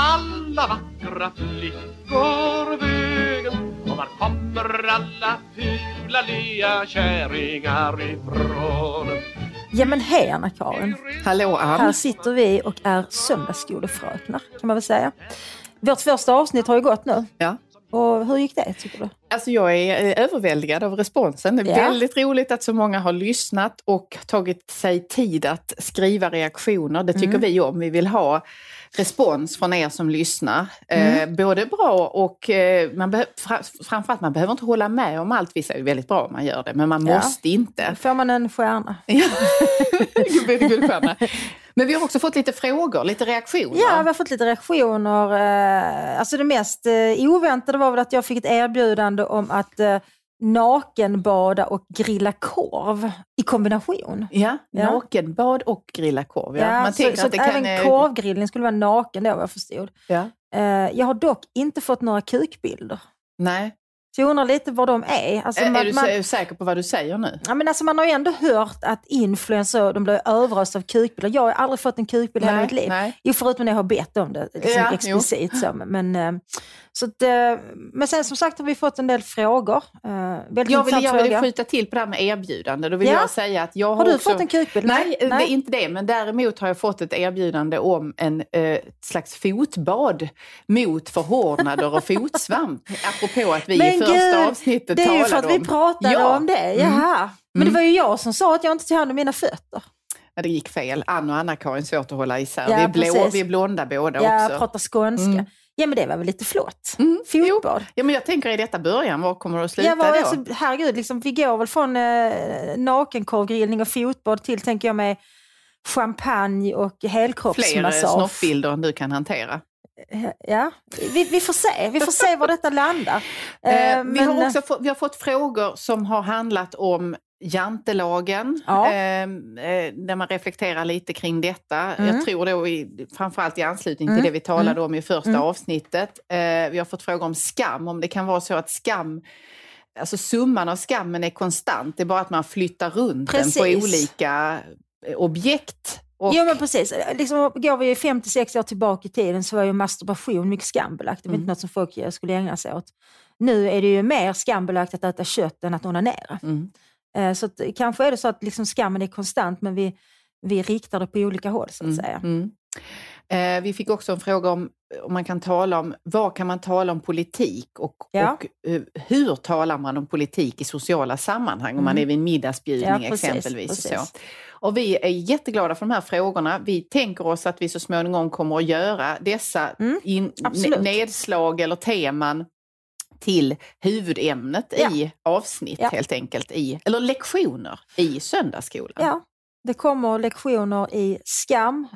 alla vackra flickor vägen? Och var kommer alla fula lea kärringar ifrån? Ja men hej Anna-Karin. Hallå Här Ann. sitter vi och är söndagsskolefröknar kan man väl säga. Vårt första avsnitt har ju gått nu. Ja. Och hur gick det tycker du? Alltså jag är eh, överväldigad av responsen. Det är Ja. väldigt roligt att så många har lyssnat och tagit sig tid att skriva reaktioner. Det tycker Mm. vi om. Vi vill ha respons från er som lyssnar. Mm. Eh, både bra och eh, man fra, framförallt man behöver inte hålla med om allt. Vissa är väldigt bra om man gör det, men man Ja. måste inte. Får man en stjärna? Ja. Guldstjärna. Men vi har också fått lite frågor, lite reaktioner. Ja, vi har fått lite reaktioner. eh, Alltså det mest eh, oväntade var väl att jag fick ett erbjudande om att eh, nakenbada och grilla korv i kombination. Ja, Ja. nakenbad och grilla korv. Ja. man så, så att kan... även eh, korvgrillning skulle vara naken då vad jag förstod. Ja. Jag har dock inte fått några kukbilder. Nej. Jag undrar lite vad de är. Alltså, är man, är du man, sä- säker på vad du säger nu? ja, men alltså, man har ju ändå hört att influencers de blir överösta av kukbilder. Jag har aldrig fått en kukbild i hela mitt liv. nej. Jo, förutom när jag har bett om det liksom Ja, explicit. Så, men, eh, så att, eh, men sen som sagt har vi fått en del frågor. Eh, väldigt Jag vill, jag vill fråga. skjuta till på det här med erbjudande. Då vill Ja. jag säga att jag har, Har du också... fått en kukbild? Nej, det är inte det. Men däremot har jag fått ett erbjudande om en eh, slags fotbad mot förhårdnader och fotsvamp. Apropå att vi Men första avsnittet Det är ju för att vi om... pratade Ja. om det. Jaha. Men det Mm. var ju jag som sa att jag inte tog hand om mina fötter. Ja, det gick fel. Ann och Anna-Karin svårt att hålla isär. Ja, vi, är blå, precis. vi är blonda båda Jag också. pratar skånska. Mm. Ja men det var väl lite flott? Mm, Fotbad. Ja, men jag tänker i detta början, var kommer det att sluta Ja, vad, då? alltså, herregud, liksom, vi går väl från eh, nakenkorvgrillning och fotbad till, tänker jag mig, champagne och Fler eh, helkroppsmassage. snoppbilder än du kan hantera. Ja, vi, vi får se. Vi får se var detta landar. Eh, Eh, vi, har också fått, vi har fått frågor som har handlat om jantelagen, Ja. eh, eh, där man reflekterar lite kring detta. Mm. Jag tror då i, framförallt i anslutning till Mm, det vi talade om i första mm. avsnittet. Eh, vi har fått frågor om skam, om det kan vara så att skam Alltså summan av skammen är konstant, det är bara att man flyttar runt den på Precis. olika eh, objekt. Och, Jo men precis. Liksom, går vi 56 år tillbaka i tiden så var ju masturbation mycket skambelagt. Det var Mm. inte något som folk skulle ägna sig åt. Nu är det ju mer skambelagt att äta kött än att onanera. Mm. Eh, Så att, kanske är det så att liksom skammen är konstant men vi, vi riktar det på olika håll så att säga. Mm. Eh, vi fick också en fråga om, om man kan tala om, vad kan man tala om politik och, Ja. och eh, hur talar man om politik i sociala sammanhang, om man Mm. är vid en middagsbjudning Ja, precis, exempelvis. Och, så. precis. och vi är jätteglada för de här frågorna. Vi tänker oss att vi så småningom kommer att göra dessa Mm, in, nedslag eller teman till huvudämnet Ja. i avsnitt helt enkelt, i, eller lektioner i söndagsskolan. Ja, det kommer lektioner i skam.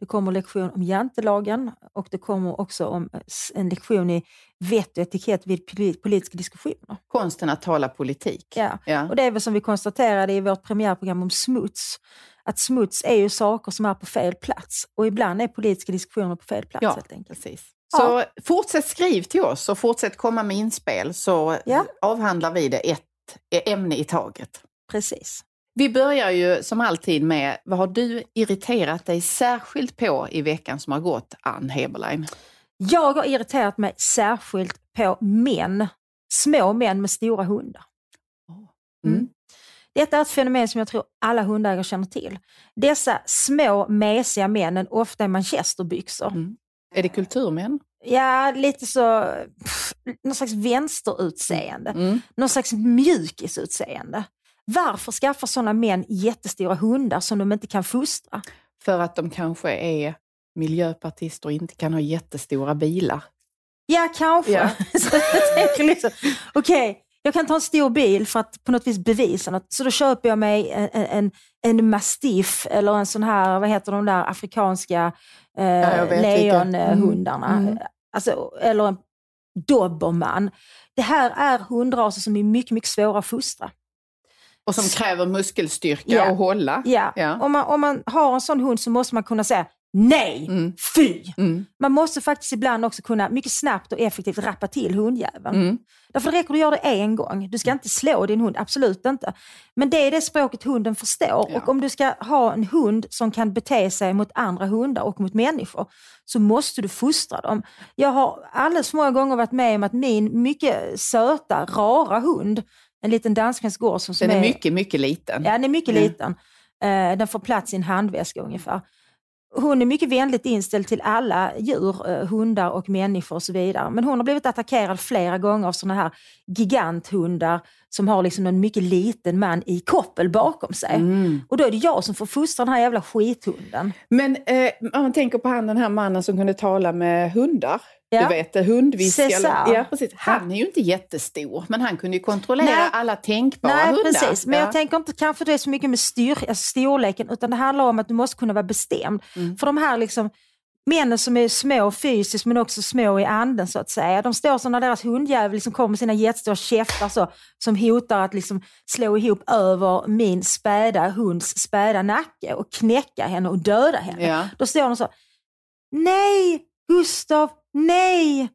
Det kommer lektion om jantelagen och det kommer också om eh, en lektion i vett och etikett vid poli- politiska diskussioner. Konsten att tala politik. Ja. Ja. Och det är väl som vi konstaterade i vårt premiärprogram om smuts, att smuts är ju saker som är på fel plats och ibland är politiska diskussioner på fel plats Ja, helt enkelt. precis. Ja. Så fortsätt skriv till oss och fortsätt komma med inspel så Ja. avhandlar vi det ett ämne i taget. Precis. Vi börjar ju som alltid med, vad har du irriterat dig särskilt på i veckan som har gått, Ann Heberlein? Jag har irriterat mig särskilt på män, små män med stora hundar. Mm. Detta är ett fenomen som jag tror alla hundägare känner till. Dessa små mesiga männen, ofta i manchesterbyxor. Mm. Är det kulturmän? Ja, lite så, pff, någon slags vänsterutseende. Mm. Någon slags mjukisutseende. Varför skaffar sådana män jättestora hundar som de inte kan fostra? För att de kanske är miljöpartister och inte kan ha jättestora bilar. Ja, kanske. Ja. liksom, okej, jag kan ta en stor bil för att på något vis bevisa något. Så då köper jag mig en, en, en mastiff eller en sån här, vad heter de där afrikanska eh, jag vet leonhundarna. vilka. Mm. Alltså, eller en dobermann. Det här är hundraser som är mycket, mycket svåra att fostra. Och som kräver muskelstyrka Ja. och hålla. Ja. Ja. Om, man, om man har en sån hund så måste man kunna säga nej, Mm. fy. Mm. Man måste faktiskt ibland också kunna mycket snabbt och effektivt rappa till hundjäveln. Mm. Därför det räcker att göra det en gång. Du ska inte slå din hund, absolut inte. Men det är det språket hunden förstår. Ja. Och om du ska ha en hund som kan bete sig mot andra hundar och mot människor så måste du fostra dem. Jag har alldeles för många gånger varit med om att min mycket söta, rara hund, en liten danskens gård som, som Den är mycket, mycket liten. Ja, den är mycket Mm. liten. Eh, den får plats i en handväska ungefär. Hon är mycket vänligt inställd till alla djur, eh, hundar och människor och så vidare. Men hon har blivit attackerad flera gånger av sådana här giganthundar som har liksom en mycket liten man i koppel bakom sig. Mm. Och då är det jag som får fostra den här jävla skithunden. Men eh, om man tänker på han den här mannen som kunde tala med hundar. Ja. Du vet, hundviskare. Cesar. Ja, precis. Han är ju inte jättestor, men han kunde ju kontrollera Nej. alla tänkbara Nej, hundar. precis. Men ja. jag tänker inte kanske det är så mycket med styr, alltså storleken, utan det handlar om att du måste kunna vara bestämd. Mm. För de här liksom, männen som är små fysiskt men också små i anden så att säga, de står som när deras hundjävel liksom kommer med sina jättestora käftar så, som hotar att liksom slå ihop över min späda hunds späda nacke och knäcka henne och döda henne. Ja. Då står de så, nej Gustav, nej!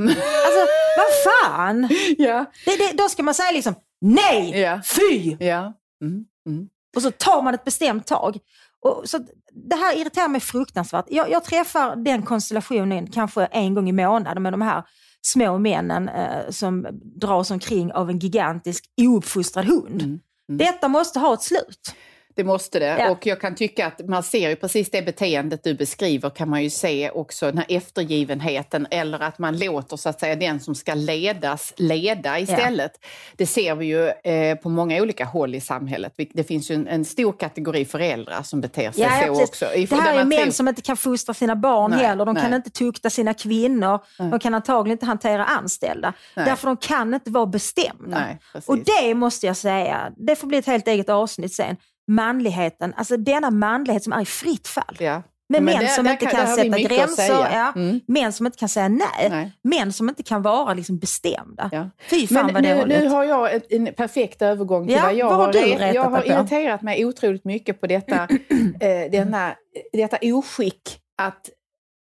Alltså vad fan! ja. Det, det, då ska man säga liksom nej, Ja. fy! ja. Mm. Mm. Och så tar man ett bestämt tag. Och så, det här irriterar mig fruktansvärt. Jag, jag träffar den konstellationen kanske en gång i månaden med de här små männen eh, som dras omkring av en gigantisk ouppfostrad hund. Mm. Mm. Detta måste ha ett slut. Det måste det. Ja. Och jag kan tycka att man ser ju precis det beteendet du beskriver kan man ju se också den här eftergivenheten eller att man låter så att säga den som ska ledas leda istället. Det ser vi ju eh, på många olika håll i samhället. Det finns ju en, en stor kategori föräldrar som beter sig Ja, ja, så precis. också. I- Det här är män som inte kan fostra sina barn Nej, heller. De kan nej. inte tukta sina kvinnor. Nej. De kan antagligen inte hantera anställda. Nej. Därför de kan inte vara bestämda. Och det måste jag säga, det får bli ett helt eget avsnitt sen. Manligheten, alltså denna manlighet som är i fritt fall. ja. Med Men män det- som där inte kan- kan, sätta gränser, ja. Mm. män som inte kan säga nej, Nej. män som inte kan vara liksom bestämda. Ja. Fy fan Men vad nu, dåligt. nu har jag ett, en perfekt övergång till Ja, vad jag vad har du Jag har på? irriterat mig otroligt mycket på detta, eh, denna, detta oskick att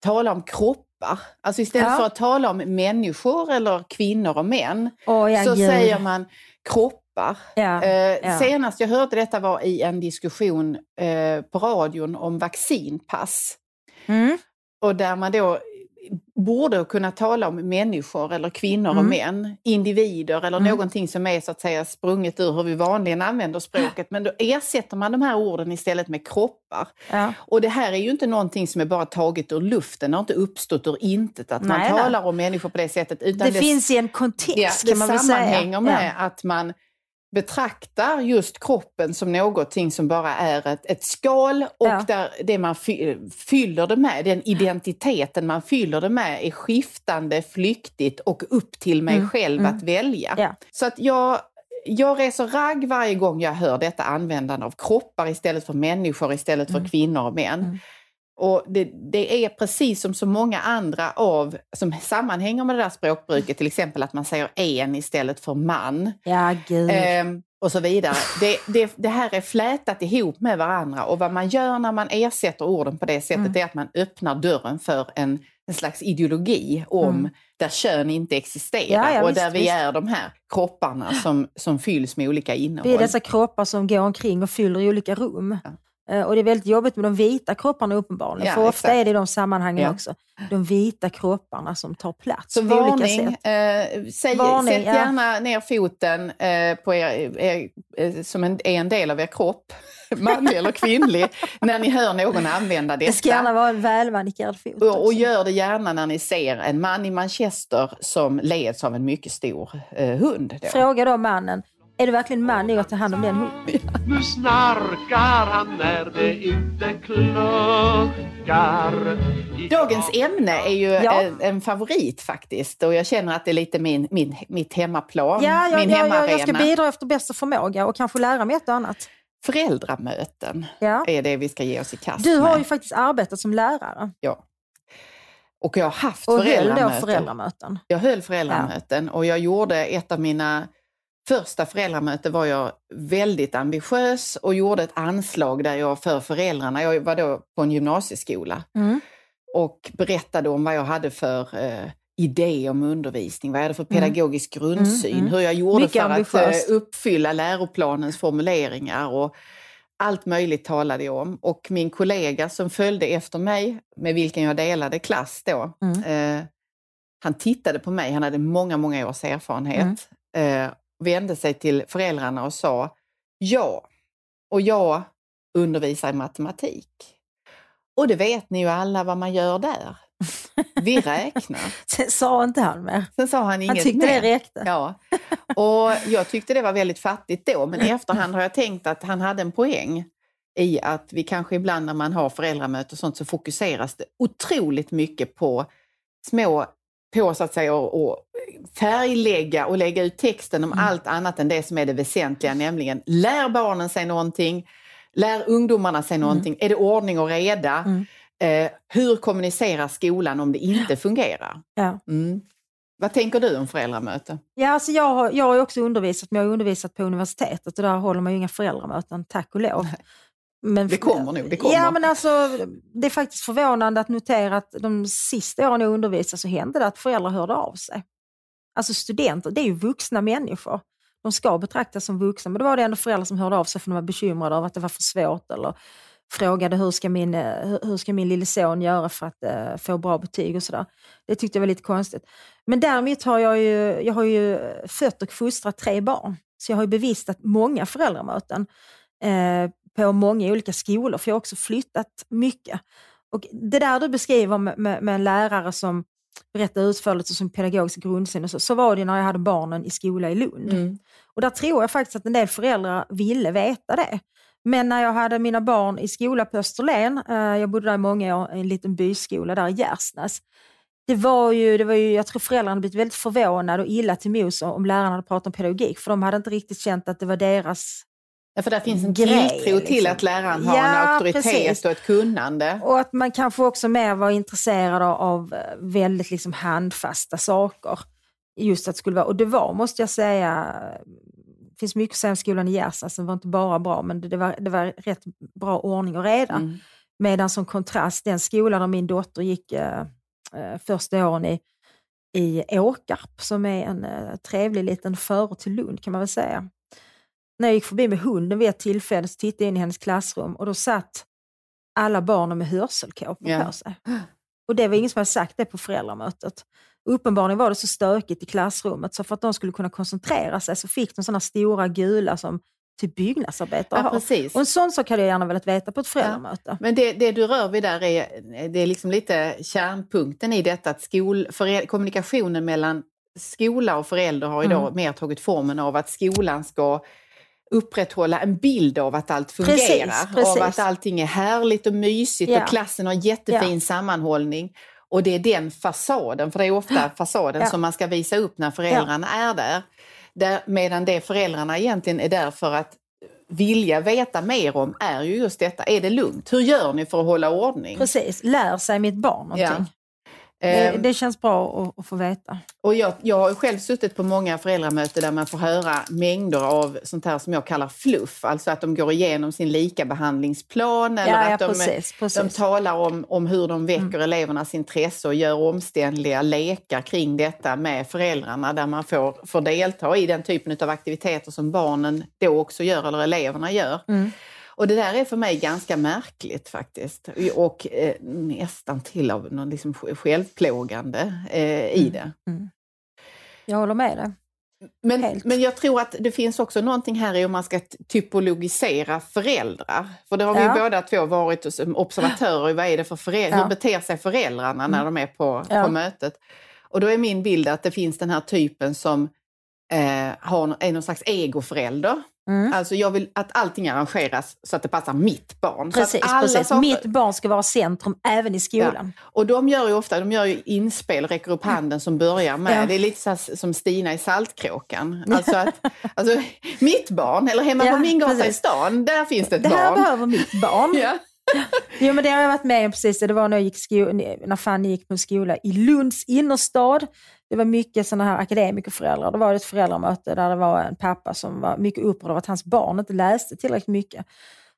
tala om kroppar. Alltså istället Ja. för att tala om människor eller kvinnor och män Åh, ja, så gud. säger man kroppar. Ja, Eh, ja. Senast jag hörde detta var i en diskussion eh, på radion om vaccinpass. Mm. Och där man då borde kunna tala om människor eller kvinnor och Mm. män, individer eller Mm. någonting som är så att säga sprunget ur hur vi vanligen använder språket. Men då ersätter man de här orden istället med kroppar. Ja. Och det här är ju inte någonting som är bara taget ur luften, det har inte uppstått ur intet att man Nej, nej. talar om människor på det sättet. Utan Det, finns i en kontext ja, kan det man väl säga. sammanhänger med Ja. att man betraktar just kroppen som någonting som bara är ett, ett skal och Ja. där det man fy, fyller det med, den identiteten man fyller det med är skiftande, flyktigt och upp till mig Mm, själv mm. att välja. Ja. Så att jag, jag reser ragg varje gång jag hör detta användande av kroppar istället för människor, istället för Mm. kvinnor och män. Och det, det är precis som så många andra av, som sammanhänger med det där språkbruket, till exempel att man säger en istället för man. ja, gud. Ehm, och så vidare. Det, det, det här är flätat ihop med varandra och vad man gör när man ersätter orden på det sättet Mm. är att man öppnar dörren för en, en slags ideologi om Mm. där kön inte existerar Ja, ja, och visst, där vi visst. är de här kropparna som, som fylls med olika innehåll. Det är dessa kroppar som går omkring och fyller i olika rum. Eh, Och det är väldigt jobbigt med de vita kropparna uppenbarligen. Ja, för ofta exakt. är det i de sammanhangen Ja. också. De vita kropparna som tar plats Så på olika varning, sätt. eh, säg, Varning, sätt ja. gärna ner foten eh, på er, er, eh, som en, är en del av er kropp, manlig eller kvinnlig, när ni hör någon använda Det ska gärna detta. vara en välmanikerad fot. Och, och också. gör det gärna när ni ser en man i Manchester som leds av en mycket stor eh, hund. Då. Fråga då mannen, är du verkligen man nog att ta hand om den hunden? Nu snarkar han när det inte kluckar Dagens ämne är ju Ja. en, en favorit faktiskt och jag känner att det är lite min, min, mitt hemmaplan, Ja, jag, min jag, hemmaarena. jag ska bidra efter bästa förmåga och kanske lära mig ett och annat. Föräldramöten Ja. är det vi ska ge oss i kast Du har med. ju faktiskt arbetat som lärare Ja. Och jag har haft och höll då föräldramöten. föräldramöten. Jag höll föräldramöten och jag gjorde ett av mina första föräldramöte var jag väldigt ambitiös och gjorde ett anslag där jag för föräldrarna, jag var då på en gymnasieskola, Mm. och berättade om vad jag hade för eh, idé om undervisning, vad jag hade för Mm. pedagogisk grundsyn, Mm, mm. hur jag gjorde Mycket för ambitiöst. att eh, uppfylla läroplanens formuleringar och allt möjligt talade jag om. Och min kollega som följde efter mig, med vilken jag delade klass då, Mm. eh, han tittade på mig, han hade många, många års erfarenhet, Mm. eh, vände sig till föräldrarna och sa ja, och jag undervisar i matematik. Och det vet ni ju alla vad man gör där. Vi räknar. Sen sa inte han mer. Sen sa han inget Han tyckte mer. det räckte. Ja. Och jag tyckte det var väldigt fattigt då, men i efterhand har jag tänkt att han hade en poäng i att vi kanske ibland när man har föräldramöte och sånt så fokuseras det otroligt mycket på små, på så att säga och, och färglägga och lägga ut texten om Mm. allt annat än det som är det väsentliga, nämligen lär barnen sig någonting, lär ungdomarna sig någonting, är det ordning och reda? Mm. Eh, hur kommunicerar skolan om det inte fungerar? Ja. Mm. Vad tänker du om föräldramöte? Ja, alltså jag, har, jag har också undervisat, men jag har undervisat på universitetet och där håller man ju inga föräldramöten, tack och lov. Men, Det kommer nog, det kommer. Ja, men alltså, det är faktiskt förvånande att notera att de sista åren jag undervisade så hände det att föräldrar hörde av sig. Alltså studenter, det är ju vuxna människor. De ska betraktas som vuxna, men då var det ändå föräldrar som hörde av sig för de var bekymrade över att det var för svårt eller frågade hur ska min, hur- ska min lille son göra för att eh, få bra betyg och sådär. Det tyckte jag var lite konstigt. Men däremot har jag ju, jag har ju fött och fostrat tre barn. Så jag har ju bevistat många föräldramöten eh, på många olika skolor, för jag har också flyttat mycket. Och det där du beskriver med, med, med en lärare som berättar utförligt och som pedagogisk grundsyn, och så, så var det när jag hade barnen i skola i Lund. Mm. Och där tror jag faktiskt att en del föräldrar ville veta det. Men när jag hade mina barn i skola på Österlen, eh, jag bodde där i många år, i en liten byskola där i Gärsnäs. Det var ju, det var ju, jag tror föräldrarna hade blivit väldigt förvånade och illa till mods om lärarna hade pratat om pedagogik, för de hade inte riktigt känt att det var deras Ja, för där finns en Grej, tilltro till liksom. att läraren har Ja, en auktoritet precis. och ett kunnande. Och att man kanske också mer var intresserad av, eh, väldigt liksom handfasta saker. Just att det skulle vara, och det var, måste jag säga, det finns mycket att säga om skolan i Gärsnäs, den var inte bara bra, men det, det, var, det var rätt bra ordning och reda. Mm. Medan som kontrast, den skolan där min dotter gick eh, eh, första åren i, i Åkarp, som är en eh, trevlig liten förort till Lund kan man väl säga. När jag gick förbi med hunden vid ett tillfälle så tittade jag in i hennes klassrum och då satt alla barnen med hörselkåpor Ja. på sig. Och det var ingen som hade sagt det på föräldramötet. Uppenbarligen var det så stökigt i klassrummet så för att de skulle kunna koncentrera sig så fick de sådana stora gula som typ byggnadsarbetare Ja, har. precis. Och en sån sak hade jag gärna velat veta på ett föräldramöte. Men det, det du rör vid där är, det är liksom lite kärnpunkten i detta att skol, förä- kommunikationen mellan skola och förälder har idag Mm. mer tagit formen av att skolan ska upprätthålla en bild av att allt fungerar, Precis, precis. av att allting är härligt och mysigt Ja. och klassen har jättefin Ja. sammanhållning. Och det är den fasaden, för det är ofta fasaden Ja. som man ska visa upp när föräldrarna är där. där. Medan det föräldrarna egentligen är där för att vilja veta mer om är ju just detta, är det lugnt? Hur gör ni för att hålla ordning? Precis, lär sig mitt barn någonting. Det, Ehm, det känns bra att, att få veta. Och jag, jag har själv suttit på många föräldramöten där man får höra mängder av sånt här som jag kallar fluff, alltså att de går igenom sin likabehandlingsplan eller Ja, ja att de, precis. precis. de talar om, om hur de väcker Mm. elevernas intresse och gör omständliga lekar kring detta med föräldrarna där man får, får delta i den typen av aktiviteter som barnen då också gör eller eleverna gör. Mm. Och det där är för mig ganska märkligt faktiskt och eh, nästan till av någon liksom självplågande eh, i det. Jag håller med dig. Men, Helt. men jag tror att det finns också någonting här i om man ska typologisera föräldrar. För det har vi Ja. båda två varit som observatörer i vad är det för föräldrar, Ja. hur beter sig föräldrarna när de är på, Ja. på mötet. Och då är min bild att det finns den här typen som eh, har, är någon slags egoförälder. Mm. Alltså jag vill att allting arrangeras så att det passar mitt barn. Precis, precis. saker- Mitt barn ska vara centrum även i skolan. och de gör ju ofta de gör ju inspel, räcker upp handen som börjar med. Ja. Det är lite så här som Stina i Saltkråkan. Alltså, att, alltså mitt barn, eller hemma Ja, på min gata i stan, där finns det ett Det här barn. behöver mitt barn. Ja. Jo, men det har jag varit med om precis. Det var när, jag gick sko- när Fanny gick på skola i Lunds innerstad. Det var mycket sådana här akademikerföräldrar. Det var ett föräldramöte där det var en pappa som var mycket upprörd över att hans barn inte läste tillräckligt mycket.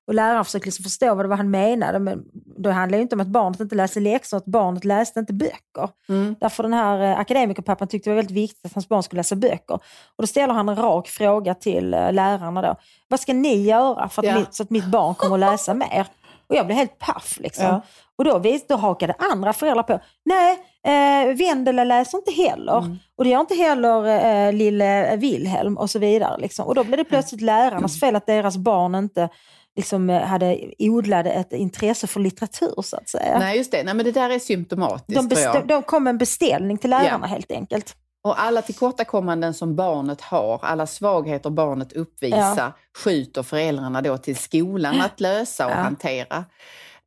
Och läraren försökte liksom förstå vad det var han menade, men då handlade det inte om att barnet inte läste läxor, att barnet läste inte böcker. Mm. Därför den här eh, akademikerpappan tyckte det var väldigt viktigt att hans barn skulle läsa böcker. Och då ställer han en rak fråga till eh, lärarna då. Vad ska ni göra för att Ja. mitt, så att mitt barn kommer att läsa mer? Och jag blev helt paff liksom. Ja. Och då, vis- då hakade andra föräldrar på. Nej, eh, Vendela läser inte heller. Mm. Och det gör inte heller eh, lille Wilhelm och så vidare. Liksom. Och då blev det plötsligt lärarnas fel att deras barn inte liksom, eh, hade odlade ett intresse för litteratur så att säga. Nej, just det. Nej, men det där är symptomatiskt de, tror jag. de kom med en beställning till lärarna Ja. helt enkelt. Och alla tillkortakommanden som barnet har, alla svagheter barnet uppvisar, skjuter föräldrarna då till skolan att lösa och Ja. hantera.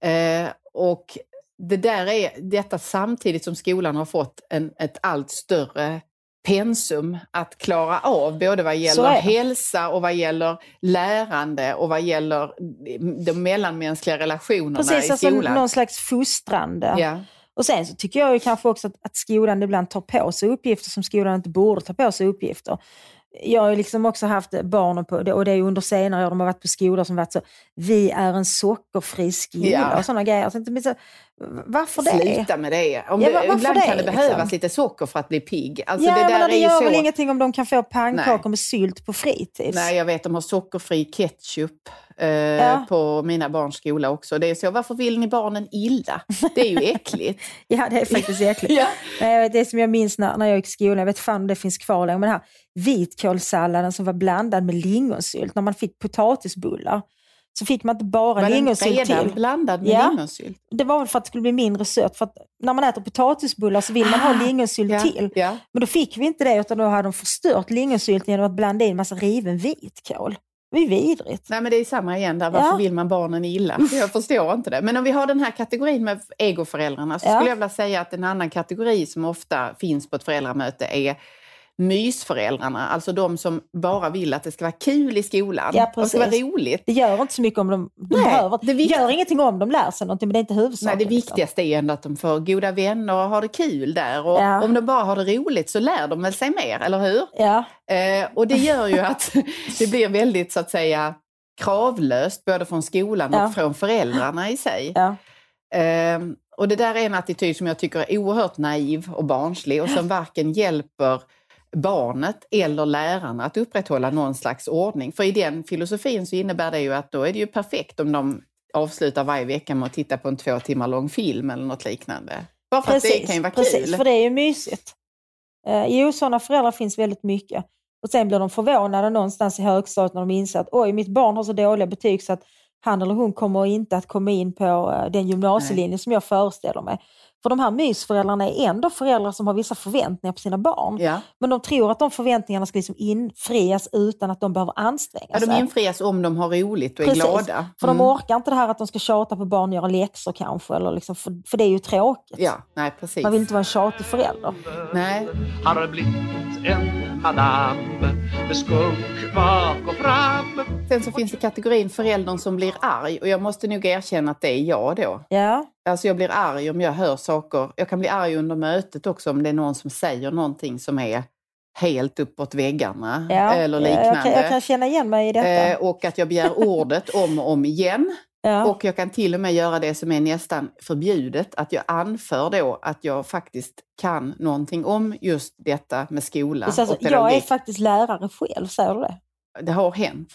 Eh, och det där är detta samtidigt som skolan har fått en, ett allt större pensum att klara av, både vad gäller hälsa och vad gäller lärande och vad gäller de mellanmänskliga relationerna Precis, i alltså skolan. någon slags fostrande. Ja. Och sen så tycker jag ju kanske också att, att skolan ibland tar på sig uppgifter som skolan inte borde ta på sig uppgifter. Jag har liksom också haft barnen på, och det är under senare år de har varit på skolor som varit så, vi är en sockerfri skola Ja. och sådana grejer. Tänkte, men så, varför det? Sluta med det. Om Ja, det va- varför ibland det, kan det behövas liksom? lite socker för att bli pigg. Alltså ja, det men det gör så... väl ingenting om de kan få pannkakor Nej. med sylt på fritids? Nej, jag vet de har sockerfri ketchup eh, Ja. på mina barns skola också. Det är så, varför vill ni barnen illa? Det är ju äckligt. Ja, det är faktiskt äckligt. ja. Det som jag minns när, när jag gick i skolan, jag vet fan om det finns kvar längre, men den här vitkålssalladen som var blandad med lingonsylt, när man fick potatisbullar, så fick man inte bara Var den lingonsylt redan till. blandad med Ja. lingonsylt? Det var väl för att det skulle bli mindre sött, för när man äter potatisbullar så vill man ha lingonsylt Ah, Ja, till. ja. Men då fick vi inte det, utan då hade de förstört lingonsylten genom att blanda in massa riven vitkål. Det är vidrigt. Nej men det är samma igen där, varför Ja. vill man barnen illa? Jag förstår inte det. Men om vi har den här kategorin med egoföräldrarna så Ja. skulle jag vilja säga att en annan kategori som ofta finns på ett föräldramöte är mysföräldrarna, alltså de som bara vill att det ska vara kul i skolan. Ja, och det ska vara precis. roligt. Det gör inte så mycket om de, de Nej, behöver. det vikt- gör ingenting om de lär sig någonting, men det är inte huvudsaken. Nej, det liksom. viktigaste är ändå att de får goda vänner och har det kul där. Och Ja. om de bara har det roligt så lär de väl sig mer, eller hur? Ja, Eh, och det gör ju att det blir väldigt så att säga kravlöst både från skolan Ja. och från föräldrarna i sig. ja. Eh, och det där är en attityd som jag tycker är oerhört naiv och barnslig och som varken hjälper barnet eller lärarna att upprätthålla någon slags ordning. För i den filosofin så innebär det ju att då är det ju perfekt om de avslutar varje vecka med att titta på en två timmar lång film eller något liknande. Bara för att det kan ju vara precis, kul. för det är ju mysigt. Eh, jo, sådana föräldrar finns väldigt mycket. Och sen blir de förvånade någonstans i högstadiet när de inser att oj, mitt barn har så dåliga betyg så att han eller hon kommer inte att komma in på eh, den gymnasielinje som jag föreställer mig. För de här mysföräldrarna är ändå föräldrar som har vissa förväntningar på sina barn. Ja. Men de tror att de förväntningarna ska liksom infrias utan att de behöver anstränga Ja, de sig. infrias om de har roligt och är Precis, glada. För Mm. de orkar inte det här att de ska tjata på barn göra läxor kanske, eller liksom, för, för det är ju tråkigt. Ja, nej precis. Man vill inte vara en tjatig förälder. Nej. Har blivit en madame skunk bak och fram Sen så finns det kategorin föräldern som blir arg och jag måste nog erkänna att det är jag då. Ja, Alltså jag blir arg om jag hör saker. Jag kan bli arg under mötet också om det är någon som säger någonting som är helt uppåt väggarna ja. eller Jag, liknande. kan, jag kan känna igen mig i detta. Eh, och att jag begär ordet om och om igen. Ja. Och jag kan till och med göra det som är nästan förbjudet, att jag anför då att jag faktiskt kan någonting om just detta med skola Det alltså, och jag är pedagogik. faktiskt lärare själv, säger du det? Det har hänt.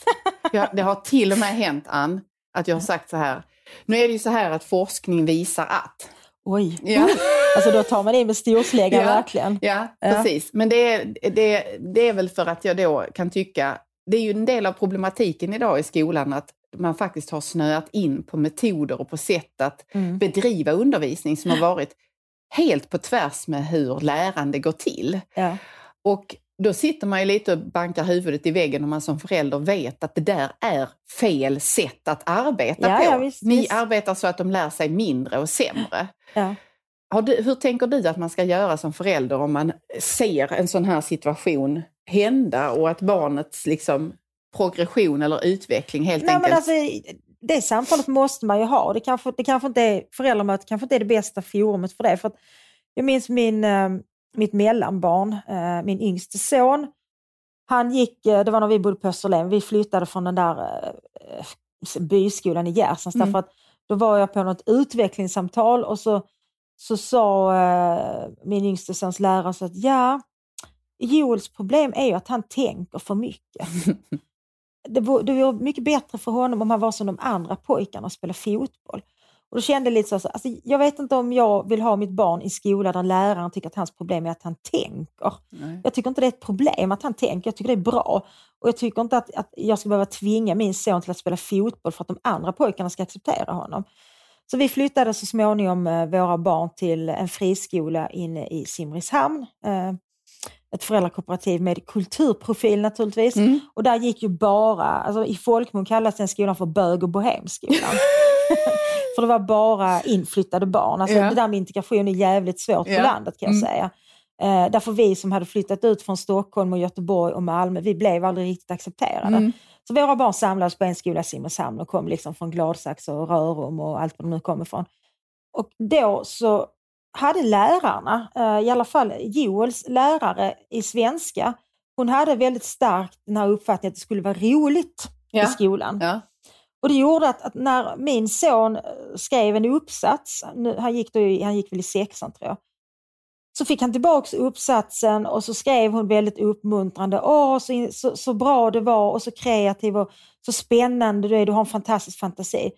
Ja, det har till och med hänt, Ann, att jag har sagt så här. Nu är det ju så här att forskning visar att. Oj, Ja, alltså då tar man in med storsläggan Ja. verkligen. ja Ja. precis. Men det är, det, det är väl för att jag då kan tycka, det är ju en del av problematiken idag i skolan att man faktiskt har snöat in på metoder och på sätt att Mm. bedriva undervisning som har varit helt på tvärs med hur lärande går till. Ja. Och då sitter man ju lite och bankar huvudet i väggen om man som förälder vet att det där är fel sätt att arbeta Ja, på. ja, visst, Ni visst. arbetar så att de lär sig mindre och sämre. Ja. Du, hur tänker du att man ska göra som förälder om man ser en sån här situation hända och att barnets liksom, progression eller utveckling helt Nej, enkelt... men alltså, det samtalet måste man ju ha. Det kanske, det kanske inte är, föräldramötet kanske inte är det bästa forumet för det. För jag minns min, eh, mitt mellanbarn, eh, min yngste son, han gick, eh, det var när vi bodde på Österlen, vi flyttade från den där byskolan i Gärsnäs, mm. därför att då var jag på något utvecklingssamtal och så, så sa min yngste sons lärare så att ja, Joels problem är ju att han tänker för mycket. det, vore, mycket bättre för honom om han var som de andra pojkarna och spelade fotboll. Och då kände jag lite så, alltså, jag vet inte om jag vill ha mitt barn i skola där läraren tycker att hans problem är att han tänker. Nej. Jag tycker inte det är ett problem att han tänker, jag tycker det är bra. Och jag tycker inte att, att jag ska behöva tvinga min son till att spela fotboll för att de andra pojkarna ska acceptera honom. Så vi flyttade så småningom eh, våra barn till en friskola inne i Simrishamn. Ett föräldrakooperativ med kulturprofil naturligtvis. Mm. Och där gick ju bara, alltså i folkmun kallas den skolan för bög och bohemskolan. för det var bara inflyttade barn. Alltså ja. Det där med integration är jävligt svårt ja. på landet kan jag mm. säga. Eh, därför vi som hade flyttat ut från Stockholm och Göteborg och Malmö, vi blev aldrig riktigt accepterade. Mm. Så våra barn samlades på en skola i Simrishamn och kom liksom från Gladsax och Rörum och allt vad de nu kommer ifrån. Och då så hade lärarna, eh, i alla fall Joels lärare i svenska, hon hade väldigt starkt den här uppfattningen att det skulle vara roligt ja. i skolan. Ja. Och Det gjorde att, att, när min son eh, skrev en uppsats, nu, han, gick då, han gick väl i sexan tror jag, så fick han tillbaks uppsatsen och så skrev hon väldigt uppmuntrande, åh så, så, så bra det var och så kreativ och så spännande du är, du har en fantastisk fantasi.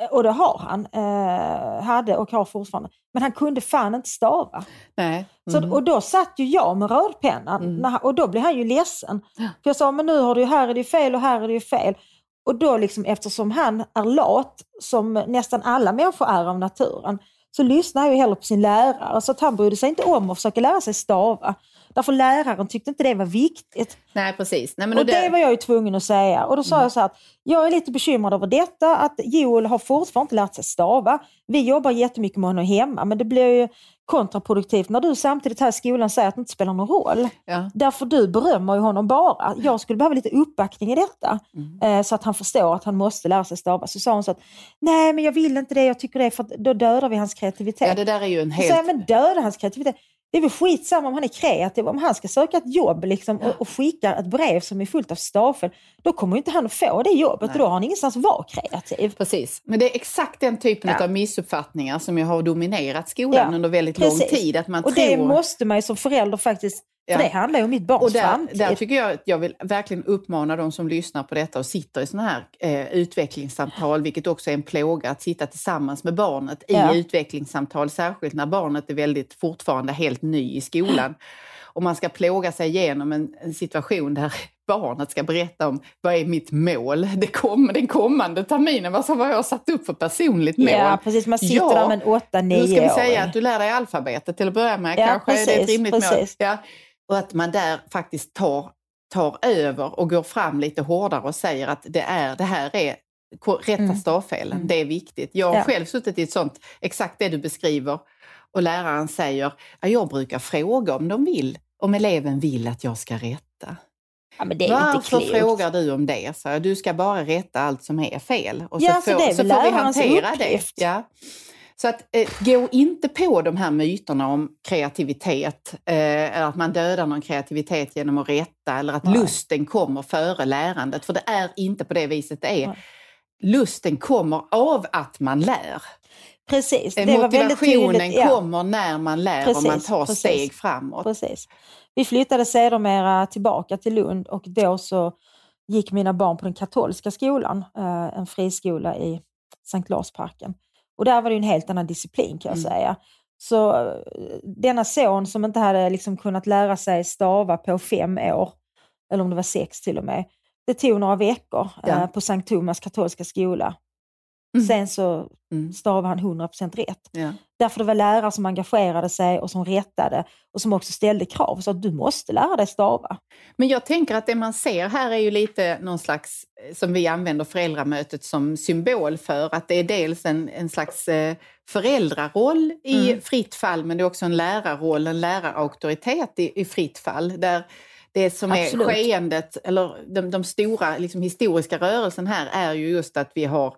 Eh, och det har han, eh, hade och har fortfarande. Men han kunde fan inte stava. Nej. Mm. Så, och då satt ju jag med rödpennan mm. och då blev han ju ledsen. För jag sa, men nu har du, här är det fel och här är det fel. Och då liksom, eftersom han är lat, som nästan alla människor är av naturen, så lyssnar han ju hellre på sin lärare. Så att han brydde sig inte om att försöka lära sig stava. Därför läraren tyckte inte det var viktigt. Nej, precis. Nej, men och det... det var jag ju tvungen att säga. Och då sa mm. jag så här, att jag är lite bekymrad över detta, att Joel har fortfarande inte lärt sig stava. Vi jobbar jättemycket med honom hemma, men det blir ju kontraproduktivt när du samtidigt här i skolan säger att det inte spelar någon roll. Ja. Därför du berömmer ju honom bara. Jag skulle behöva lite uppbackning i detta. Mm. Eh, så att han förstår att han måste lära sig stava. Så sa hon så att, nej men jag vill inte det, jag tycker det, för då dödar vi hans kreativitet. Ja, det där är ju en helt... Så men döda hans kreativitet det är väl skitsamma om han är kreativ. Om han ska söka ett jobb liksom, och, och skicka ett brev som är fullt av stavfel, då kommer inte han att få det jobbet och då har han ingenstans att vara kreativ. Precis, men det är exakt den typen ja. av missuppfattningar som jag har dominerat skolan ja. under väldigt Precis. lång tid. Att man och tror... det måste man ju som förälder faktiskt för det handlar ju om mitt barns och där, framtid. Där tycker jag att jag vill verkligen uppmana de som lyssnar på detta och sitter i sådana här eh, utvecklingssamtal, vilket också är en plåga att sitta tillsammans med barnet i ja. utvecklingssamtal, särskilt när barnet är väldigt fortfarande helt ny i skolan. Och man ska plåga sig igenom en, en situation där barnet ska berätta om vad är mitt mål det kom, den kommande terminen, vad har jag satt upp för personligt mål? Ja, precis. Man sitter ja, där med en 8-9 Nu ska vi säga att du lär dig alfabetet till att börja med, ja, kanske precis, är det ett rimligt precis. mål. Ja. Och att man där faktiskt tar, tar över och går fram lite hårdare och säger att det, är, det här är rätta mm. stavfelen, mm. det är viktigt. Jag har ja. själv suttit i ett sånt, exakt det du beskriver, och läraren säger, att jag brukar fråga om de vill, om eleven vill att jag ska rätta. Ja, Varför frågar du om det? Så du ska bara rätta allt som är fel. Och så, ja, får, så, så får vi hantera det. Ja. Så att, eh, gå inte på de här myterna om kreativitet, eh, att man dödar någon kreativitet genom att rätta eller att Nej. lusten kommer före lärandet, för det är inte på det viset det är. Nej. Lusten kommer av att man lär. Precis. Eh, det Motivationen ja. kommer när man lär precis, och man tar precis, steg framåt. Precis. Vi flyttade sedermera tillbaka till Lund och då så gick mina barn på den katolska skolan, eh, en friskola i Sankt Larsparken. Och där var det en helt annan disciplin kan jag mm. säga. Så eh, denna son som inte hade liksom kunnat lära sig stava på fem år, eller om det var sex till och med, det tog några veckor ja. eh, på Sankt Thomas katolska skola. Mm. Sen så mm. stavade han 100% rätt. Ja. Därför det var lärare som engagerade sig och som rättade och som också ställde krav. Så att du måste lära dig stava. Men jag tänker att det man ser här är ju lite någon slags, eh, som vi använder föräldramötet som symbol för, att det är dels en, en slags eh, föräldraroll i mm. fritt fall, men det är också en lärarroll, en lärarauktoritet i, i fritt fall. Där det som Absolut. är skeendet, eller de, de stora liksom, historiska rörelsen här är ju just att vi har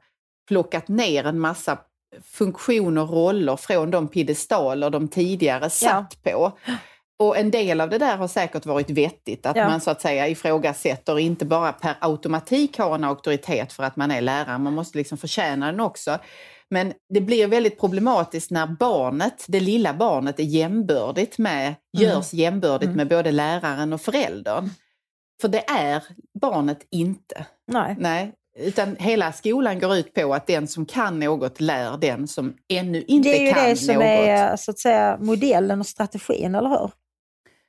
plockat ner en massa funktioner och roller från de piedestaler de tidigare satt ja. på. Och en del av det där har säkert varit vettigt, att ja. man så att säga ifrågasätter och inte bara per automatik har en auktoritet för att man är lärare, man måste liksom förtjäna den också. Men det blir väldigt problematiskt när barnet, det lilla barnet, är jämbördigt med, mm. görs jämbördigt mm. med både läraren och föräldern. För det är barnet inte. Nej. Nej. Utan hela skolan går ut på att den som kan något lär den som ännu inte kan något. Det är ju det som något. är så att säga, modellen och strategin, eller hur?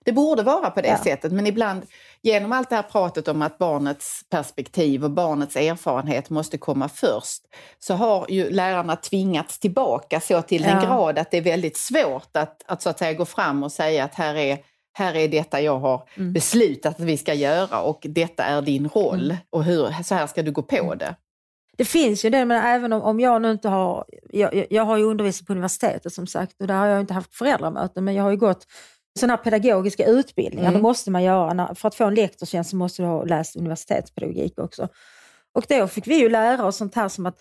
Det borde vara på det ja. sättet, men ibland genom allt det här pratet om att barnets perspektiv och barnets erfarenhet måste komma först, så har ju lärarna tvingats tillbaka så till den grad att det är väldigt svårt att, att så att säga gå fram och säga att här är här är detta jag har mm. beslutat att vi ska göra och detta är din roll mm. och hur, så här ska du gå på mm. det. Det finns ju det, men även om, om jag nu inte har... Jag, jag har ju undervisat på universitetet som sagt och där har jag inte haft föräldramöten, men jag har ju gått sådana här pedagogiska utbildningar, mm. det måste man göra. För att få en lektorstjänst så måste du ha läst universitetspedagogik också. Och då fick vi ju lära oss sånt här som att,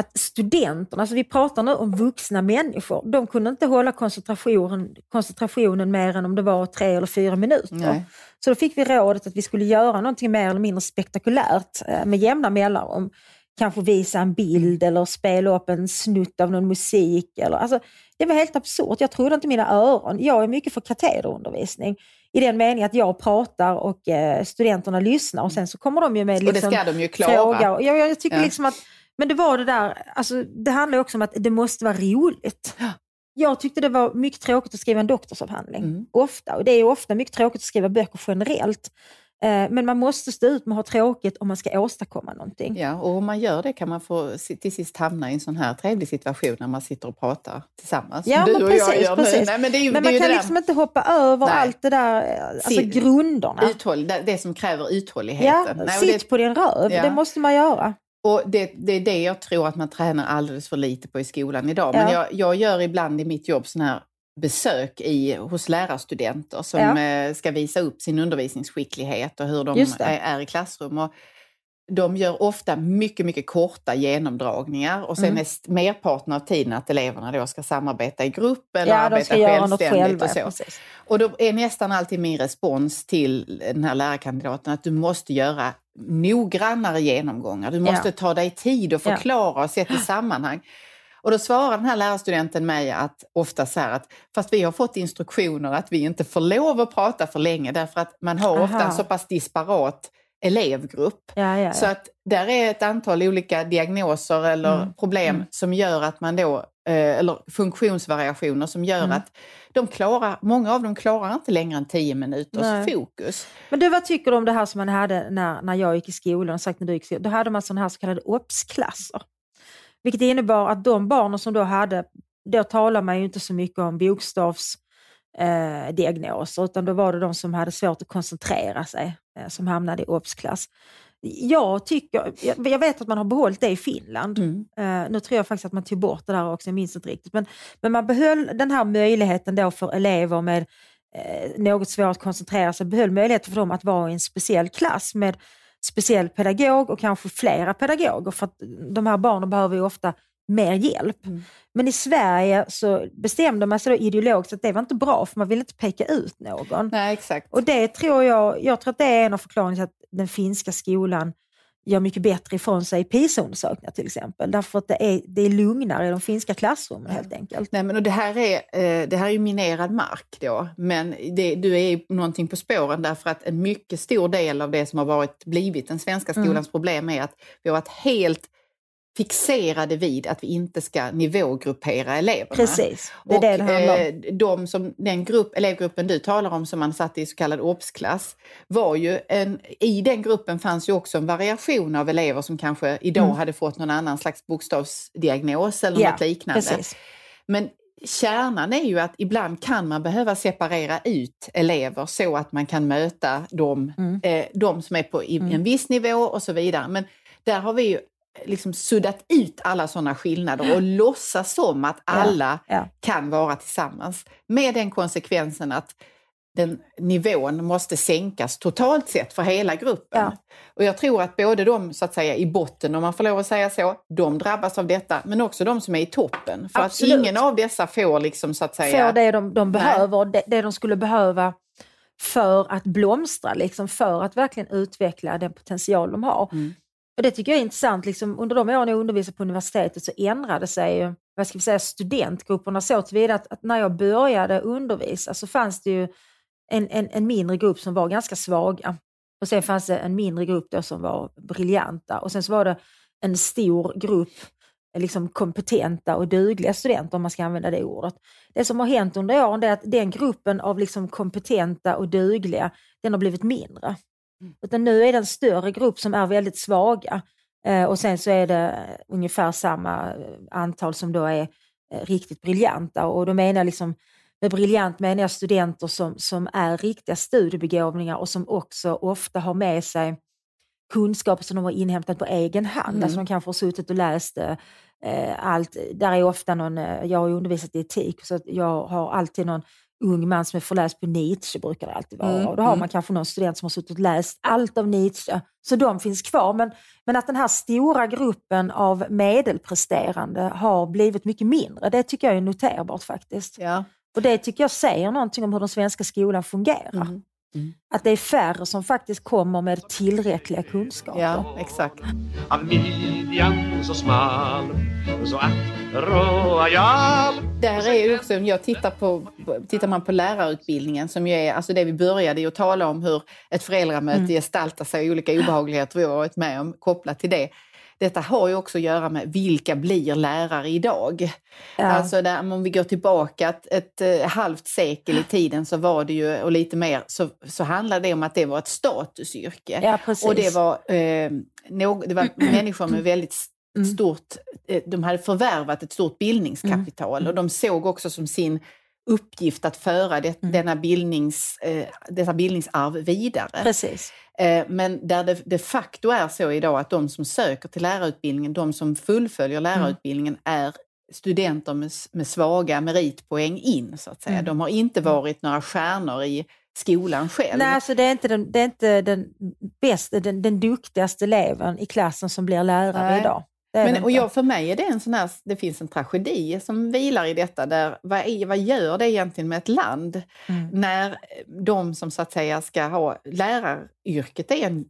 att studenterna, alltså vi pratar nu om vuxna människor, de kunde inte hålla koncentrationen, koncentrationen mer än om det var tre eller fyra minuter. Nej. Så då fick vi rådet att vi skulle göra någonting mer eller mindre spektakulärt eh, med jämna mellanrum kanske visa en bild eller spela upp en snutt av någon musik. Eller, alltså, det var helt absurt. Jag trodde inte mina öron. Jag är mycket för katederundervisning i den meningen att jag pratar och eh, studenterna lyssnar och sen så kommer de ju med liksom, och det liksom ska de ju klara. frågor. Jag, jag tycker ja. liksom att, men det var det där, alltså, det handlar också om att det måste vara roligt. Jag tyckte det var mycket tråkigt att skriva en doktorsavhandling, mm. ofta. Och det är ofta mycket tråkigt att skriva böcker generellt. Eh, men man måste stå ut med att ha tråkigt om man ska åstadkomma någonting. Ja, och om man gör det kan man få till sist hamna i en sån här trevlig situation när man sitter och pratar tillsammans. Ja, du och precis, jag gör precis. Nej, men, ju, men man kan liksom inte hoppa över Nej. allt det där, alltså Sitt, grunderna. Uthåll, det som kräver uthålligheten. Ja, Nej, sitt det, på din röv, ja. det måste man göra. Och det, det, är det jag tror att man tränar alldeles för lite på i skolan idag. Men ja. jag, jag gör ibland i mitt jobb sån här besök i, hos lärarstudenter som ja. Eh, ska visa upp sin undervisningsskicklighet och hur de är, är, i klassrum. Och de gör ofta mycket, mycket korta genomdragningar och sen mm. är merparten av tiden att eleverna då ska samarbeta i grupp eller ja, arbeta självständigt. Själva, och, så. Ja, och då är nästan alltid min respons till den här lärarkandidaten att du måste göra noggrannare genomgångar. Du måste ja. ta dig tid och förklara och sätta sammanhang. Och då svarar den här lärarstudenten mig att ofta så här att fast vi har fått instruktioner att vi inte får lov att prata för länge därför att man har Aha. ofta en så pass disparat elevgrupp. Ja, ja. Så att där är ett antal olika diagnoser eller mm. problem mm. som gör att man då, eh, eller funktionsvariationer som gör mm. att de klarar, många av dem klarar inte längre än tio minuters Nej. fokus. Men du, vad tycker du om det här som man hade när, när jag gick i skolan? Sagt när du gick i skolan, då hade man sådana här så kallade OBS-klasser. Vilket innebar att de barnen som då hade, då talar man ju inte så mycket om bokstavsdiagnoser, eh, utan då var det de som hade svårt att koncentrera sig eh, som hamnade i obs-klass. Jag, tycker, jag, jag vet att man har behållit det i Finland. Mm. Uh, nu tror jag faktiskt att man tog bort det där också, jag minns inte riktigt. Men, men man behöll den här möjligheten då för elever med eh, något svårt att koncentrera sig, behöll möjligheten för dem att vara i en speciell klass med speciell pedagog och kanske flera pedagoger för att de här barnen behöver ju ofta mer hjälp. Mm. Men i Sverige så bestämde man sig då ideologiskt att det var inte bra för man ville inte peka ut någon. Nej, exakt. Och det tror jag, jag tror att det är en av förklaringarna till att den finska skolan gör mycket bättre ifrån sig i PISA-undersökningar till exempel. Därför att det är, det är lugnare i de finska klassrummen helt enkelt. Nej, men och det, här är, eh, det här är minerad mark då, men det, du är någonting på spåren därför att en mycket stor del av det som har varit, blivit den svenska skolans mm. problem är att vi har varit helt fixerade vid att vi inte ska nivågruppera eleverna. Precis, det är och, det det handlar om. Eh, de som, den grupp, elevgruppen du talar om som man satte i så kallad OBS-klass, var ju en, i den gruppen fanns ju också en variation av elever som kanske idag mm. hade fått någon annan slags bokstavsdiagnos eller ja, något liknande. Precis. Men kärnan är ju att ibland kan man behöva separera ut elever så att man kan möta dem, mm. eh, de som är på i, mm. en viss nivå och så vidare. Men där har vi ju liksom suddat ut alla sådana skillnader och låtsas som att alla ja, ja. kan vara tillsammans. Med den konsekvensen att den nivån måste sänkas totalt sett för hela gruppen. Ja. Och jag tror att både de så att säga i botten, om man får lov att säga så, de drabbas av detta, men också de som är i toppen. För Absolut. att ingen av dessa får liksom så att säga... Får det de, de behöver, det, det de skulle behöva för att blomstra, liksom, för att verkligen utveckla den potential de har. Mm. Och Det tycker jag är intressant. Liksom, under de åren jag undervisade på universitetet så ändrade sig ju, vad ska vi säga, studentgrupperna så tillvida att, att när jag började undervisa så fanns det ju en, en, en mindre grupp som var ganska svaga. Och sen fanns det en mindre grupp då som var briljanta. Och sen så var det en stor grupp liksom kompetenta och dugliga studenter, om man ska använda det ordet. Det som har hänt under åren är att den gruppen av liksom kompetenta och dugliga, den har blivit mindre. Utan nu är det en större grupp som är väldigt svaga. Eh, och sen så är det ungefär samma eh, antal som då är eh, riktigt briljanta. Och då menar jag liksom, med briljant menar jag studenter som, som är riktiga studiebegåvningar och som också ofta har med sig kunskaper som de har inhämtat på egen hand. Mm. Alltså de kanske har suttit och läst eh, allt. Där är ofta någon, jag har undervisat i etik, så jag har alltid någon ung man som är förläst på Nietzsche, brukar det alltid vara. Mm, Och då har mm. man kanske någon student som har suttit och läst allt av Nietzsche, så de finns kvar. Men, men att den här stora gruppen av medelpresterande har blivit mycket mindre, det tycker jag är noterbart faktiskt. Ja. Och det tycker jag säger någonting om hur den svenska skolan fungerar. Mm. Mm. Att det är färre som faktiskt kommer med tillräckliga kunskaper. ja, exakt. Av midjan så smal Så att royal Där är ju också, om jag tittar på, tittar man på lärarutbildningen som ju är, alltså det vi började ju tala om hur ett föräldramöte Mm. gestaltar sig olika obehagligheter vi har varit med om kopplat till det. Detta har ju också att göra med vilka blir lärare idag? Ja. Alltså där, om vi går tillbaka ett, ett eh, halvt sekel i tiden så var det ju, och lite mer, så, så handlade det om att det var ett statusyrke. ja. Och det var, eh, någ- det var människor med väldigt Mm. stort, eh, de hade förvärvat ett stort bildningskapital Mm. och de såg också som sin uppgift att föra det, Mm. denna bildnings, eh, detta bildningsarv vidare. Precis. Eh, men där det de facto är så idag att de som söker till lärarutbildningen, de som fullföljer Mm. lärarutbildningen är studenter med, med svaga meritpoäng in, så att säga. Mm. De har inte varit några stjärnor i skolan själv. Nej, alltså det är inte den, det är inte den bästa, den, den duktigaste eleven i klassen som blir lärare Nej. idag. Men, och jag, för mig är det en sån här, det finns en tragedi som vilar i detta. Där, vad, är, vad gör det egentligen med ett land Mm. när de som så att säga ska ha läraryrket är en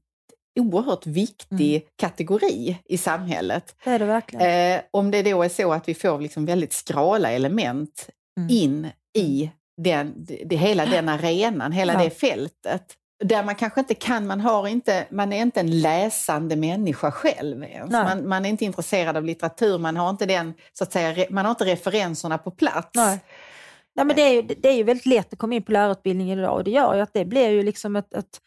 oerhört viktig Mm. kategori i samhället. Det är det verkligen. Eh, om det då är så att vi får liksom väldigt skrala element Mm. in i den, det, det, hela den arenan, hela Ja. det fältet. Där man kanske inte kan, man, har inte, man är inte en läsande människa själv ens. Man, man är inte intresserad av litteratur, man har inte, den, så att säga, man har inte referenserna på plats. Nej. Nej, men det, är ju, det är ju väldigt lätt att komma in på lärarutbildningen idag och det gör ju att det blir ju liksom ett, ett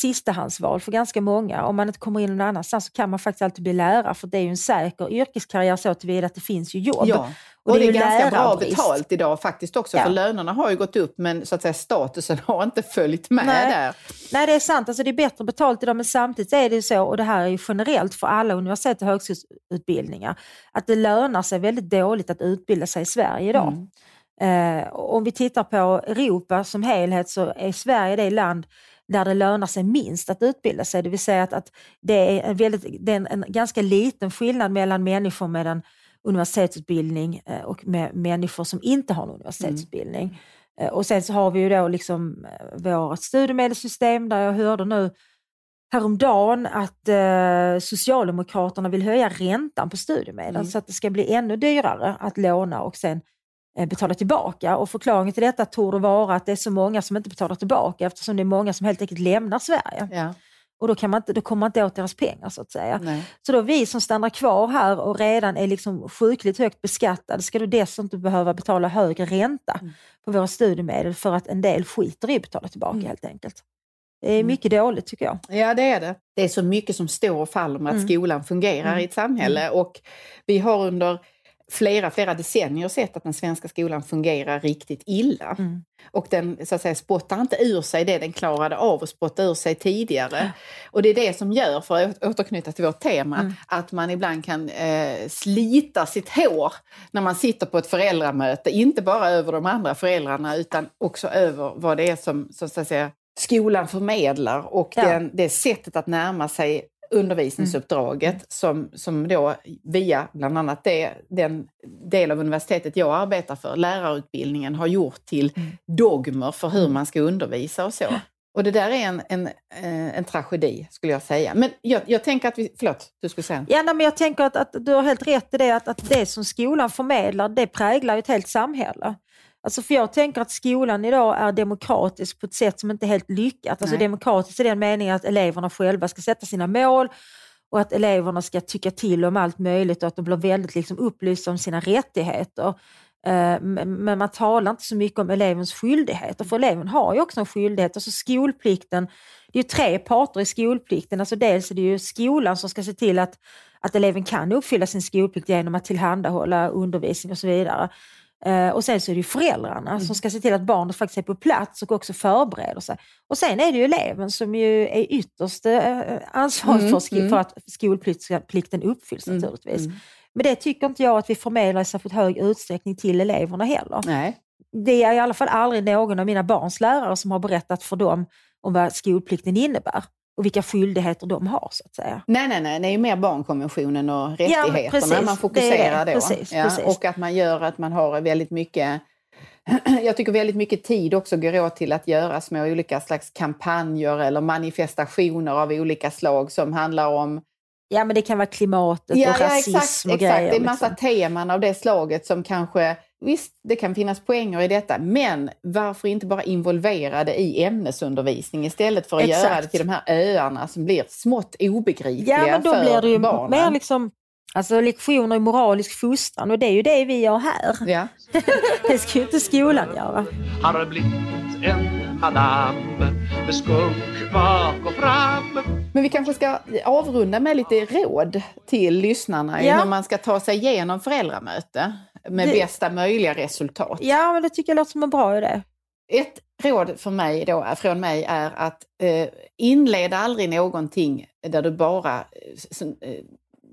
sistahandsval för ganska många. Om man inte kommer in någon annanstans så kan man faktiskt alltid bli lärare för det är ju en säker yrkeskarriär så tillvida att det finns ju jobb. Ja. Och Och, det är det är, ganska bra betalt idag faktiskt också, Ja. för lönerna har ju gått upp men så att säga statusen har inte följt med Nej. där. Nej, det är sant. Alltså, det är bättre betalt idag, men samtidigt är det ju så, och det här är ju generellt för alla universitet och högskoleutbildningar, att det lönar sig väldigt dåligt att utbilda sig i Sverige idag. Mm. Eh, om vi tittar på Europa som helhet så är Sverige det land där det lönar sig minst att utbilda sig. Det vill säga att, att det är, en, väldigt, det är en, en ganska liten skillnad mellan människor med en universitetsutbildning eh, och med människor som inte har en universitetsutbildning. Eh, och sen så har vi ju då liksom eh, vårt studiemedelssystem där jag hörde nu häromdagen att eh, Socialdemokraterna vill höja räntan på studiemedel Mm. så att det ska bli ännu dyrare att låna och sen betala tillbaka. Och förklaringen till detta torde vara att det är så många som inte betalar tillbaka eftersom det är många som helt enkelt lämnar Sverige. Ja. Och då, kan man inte, då kommer man inte åt deras pengar så att säga. Nej. Så då vi som stannar kvar här och redan är liksom sjukligt högt beskattade ska då dessutom behöva betala högre ränta Mm. på våra studiemedel för att en del skiter i att betala tillbaka Mm. helt enkelt. Det är Mm. mycket dåligt tycker jag. Ja, det är det. Det är så mycket som står och faller med att Mm. skolan fungerar Mm. i ett samhälle. Och vi har under flera, flera decennier sett att den svenska skolan fungerar riktigt illa. Mm. Och den så att säga, spottar inte ur sig det den klarade av att spotta ur sig tidigare. Och det är det som gör, för att återknyta till vårt tema, Mm. att man ibland kan eh, slita sitt hår när man sitter på ett föräldramöte. Inte bara över de andra föräldrarna utan också över vad det är som, som så att säga, skolan förmedlar och Ja. den, det sättet att närma sig undervisningsuppdraget Mm. som, som då via bland annat det, den del av universitetet jag arbetar för, lärarutbildningen, har gjort till Mm. dogmer för hur man ska undervisa och så. Och det där är en, en, eh, en tragedi skulle jag säga. Men jag, jag tänker att vi... Förlåt, du skulle säga? Ja, nej, men jag tänker att, att du har helt rätt i det, att, att det som skolan förmedlar, det präglar ett helt samhälle. Alltså för jag tänker att skolan idag är demokratisk på ett sätt som inte är helt lyckat. Alltså Nej. demokratiskt i den meningen att eleverna själva ska sätta sina mål och att eleverna ska tycka till om allt möjligt och att de blir väldigt liksom upplysta om sina rättigheter. Eh, men man talar inte så mycket om elevens skyldigheter, för eleven har ju också en skyldighet. Alltså skolplikten, det är ju tre parter i skolplikten. Alltså dels är det ju skolan som ska se till att, att eleven kan uppfylla sin skolplikt genom att tillhandahålla undervisning och så vidare. Eh, Och sen så är det ju föräldrarna som ska se till att barnet faktiskt är på plats och också förbereder sig. Och sen är det ju eleven som ju är ytterst eh, ansvarig Mm, för, mm. för att skolplikten uppfylls Mm, naturligtvis. mm. Men det tycker inte jag att vi förmedlar i särskilt hög utsträckning till eleverna heller. Nej. Det är i alla fall aldrig någon av mina barns lärare som har berättat för dem om vad skolplikten innebär och vilka skyldigheter de har så att säga. Nej, nej, nej, det är ju mer barnkonventionen och rättigheterna precis, man det fokuserar det. då. Precis, ja, precis. Och att man gör att man har väldigt mycket jag tycker väldigt mycket tid också går åt till att göra små olika slags kampanjer eller manifestationer av olika slag som handlar om Ja men det kan vara klimatet och rasism exakt, och exakt. grejer. Det är en massa liksom. teman av det slaget som kanske, visst det kan finnas poänger i detta, men varför inte bara involvera det i ämnesundervisning istället för att Exakt. göra det till de här öarna som blir smått obegripliga Ja men då för blir det ju barnen. mer liksom Alltså lektioner i moralisk fostran och det är ju det vi gör här. Ja. Det ska ju inte skolan göra. Har blivit en madam med skunk bak och fram Men vi kanske ska avrunda med lite råd till lyssnarna Ja. hur man ska ta sig igenom föräldramöte med Det- bästa möjliga resultat. Ja men det tycker jag låter som en bra idé. Ett råd för mig då, från mig är att eh, inleda aldrig någonting där du bara eh, eh,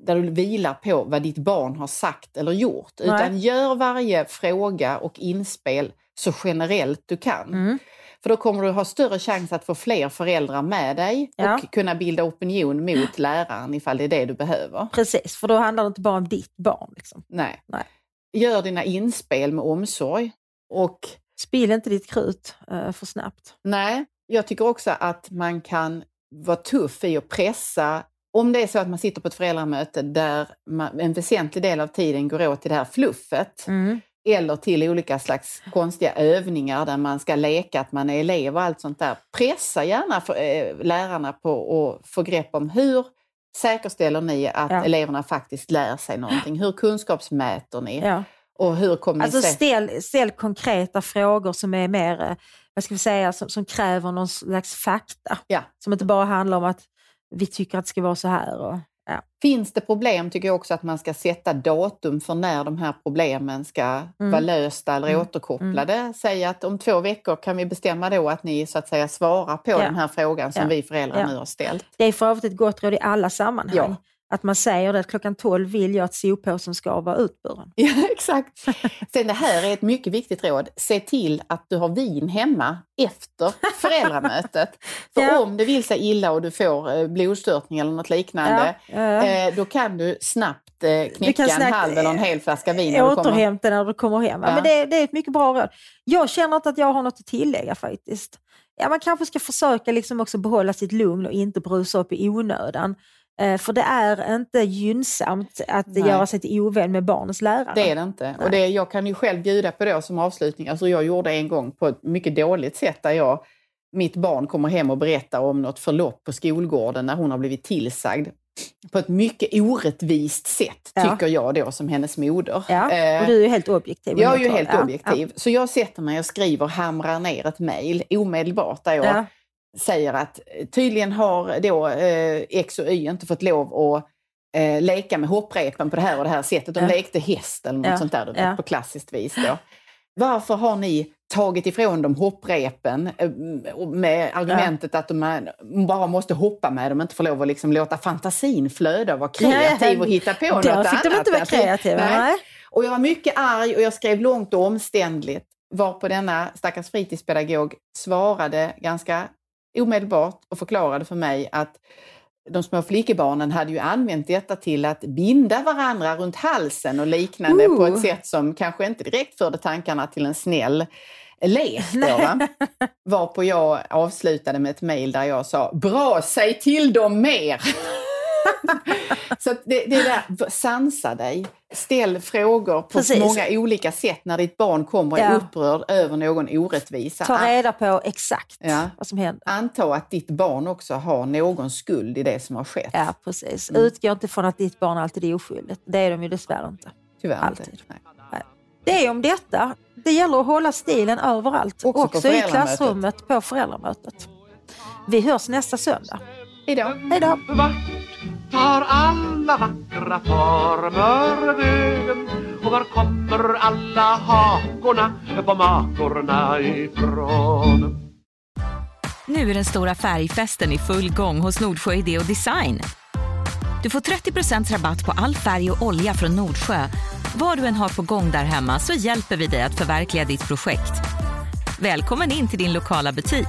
där du vilar på vad ditt barn har sagt eller gjort. Nej. Utan gör varje fråga och inspel så generellt du kan. Mm. För då kommer du ha större chans att få fler föräldrar med dig Ja. och kunna bilda opinion mot läraren ifall det är det du behöver. Precis, för då handlar det inte bara om ditt barn. Liksom. Nej. Nej. Gör dina inspel med omsorg. Och Spill inte ditt krut eh, för snabbt. nej, jag tycker också att man kan vara tuff i att pressa om det är så att man sitter på ett föräldramöte där man, en väsentlig del av tiden går åt till det här fluffet Mm. eller till olika slags konstiga övningar där man ska leka att man är elev och allt sånt där. Pressa gärna för, eh, lärarna på att få grepp om hur säkerställer ni att Ja. eleverna faktiskt lär sig någonting? Hur kunskapsmäter ni? Ja. Och hur kommunicerar Alltså ställ, ställ konkreta frågor som är mer, eh, vad ska vi säga, som, som kräver någon slags fakta. Ja. Som inte bara handlar om att vi tycker att det ska vara så här. Och, ja. Finns det problem tycker jag också att man ska sätta datum för när de här problemen ska vara lösta eller Mm. återkopplade. Säg att om två veckor kan vi bestämma då att ni så att säga svarar på Ja. den här frågan som Ja. vi föräldrar nu har ställt. Det är för övrigt ett gott råd i alla sammanhang. Att man säger det att klockan 12 vill jag att soppåsen ska vara utburen. Ja, exakt. Sen det här är ett mycket viktigt råd. Se till att du har vin hemma efter föräldramötet. För Ja. om det vill sig illa och du får eh, blodstörtning eller något liknande, Ja, ja. eh, då kan du snabbt eh, knäcka snabbt, en halv eller en hel flaska vin. när. Återhämta när du kommer hem. Men det, det är ett mycket bra råd. Jag känner inte att jag har något att tillägga faktiskt. Ja, man kanske ska försöka liksom också behålla sitt lugn och inte brusa upp i onödan. Eh, för det är inte gynnsamt att Nej. göra sig till ovän med barnens lärare. Det är det inte. Och det, jag kan ju själv bjuda på det som avslutning. Alltså jag gjorde en gång på ett mycket dåligt sätt där jag, mitt barn kommer hem och berättar om något förlopp på skolgården när hon har blivit tillsagd. På ett mycket orättvist sätt, Ja. tycker jag då som hennes moder. Ja, Eh, och du är ju helt objektiv. jag är ju helt Ja, objektiv. Så jag sätter mig och skriver, hamrar ner ett mejl omedelbart där jag Ja. Säger att tydligen har då eh, X och Y inte fått lov att eh, leka med hopprepen på det här och det här sättet. De Ja. lekte häst eller något Ja. sånt där du vet, Ja. på klassiskt vis. Då. Varför har ni tagit ifrån dem hopprepen eh, med argumentet att de bara måste hoppa med dem, inte får lov att liksom låta fantasin flöda och vara kreativ och hitta på något Där annat? fick de inte vara kreativa. Nej. Och jag var mycket arg och jag skrev långt och omständligt varpå denna stackars fritidspedagog svarade ganska omedelbart och förklarade för mig att de små flickebarnen hade ju använt detta till att binda varandra runt halsen och liknande på Ooh. ett sätt som kanske inte direkt förde tankarna till en snäll lek. Då, va? Varpå jag avslutade med ett mejl där jag sa Bra, säg till dem mer! Så det, det är där, sansa dig. Ställ frågor på Precis. många olika sätt när ditt barn kommer och är Ja. upprörd över någon orättvisa. Ta reda på exakt Ja. vad som händer. Anta att ditt barn också har någon skuld i det som har skett. Ja, precis. Mm. Utgå inte från att ditt barn alltid är oskyldigt. Det är de ju dessvärre inte. Tyvärr alltid. inte. Nej. Det är om detta. Det gäller att hålla stilen överallt. Också Också, i klassrummet på föräldramötet. Vi hörs nästa söndag. Hejdå. Hej då! Tar alla vackra former vägen? Och var kommer alla hakorna på makorna ifrån? Nu är den stora färgfesten i full gång hos Nordsjö Idé och Design. Du får 30% rabatt på all färg och olja från Nordsjö. Vad du än har på gång där hemma så hjälper vi dig att förverkliga ditt projekt. Välkommen in till din lokala butik.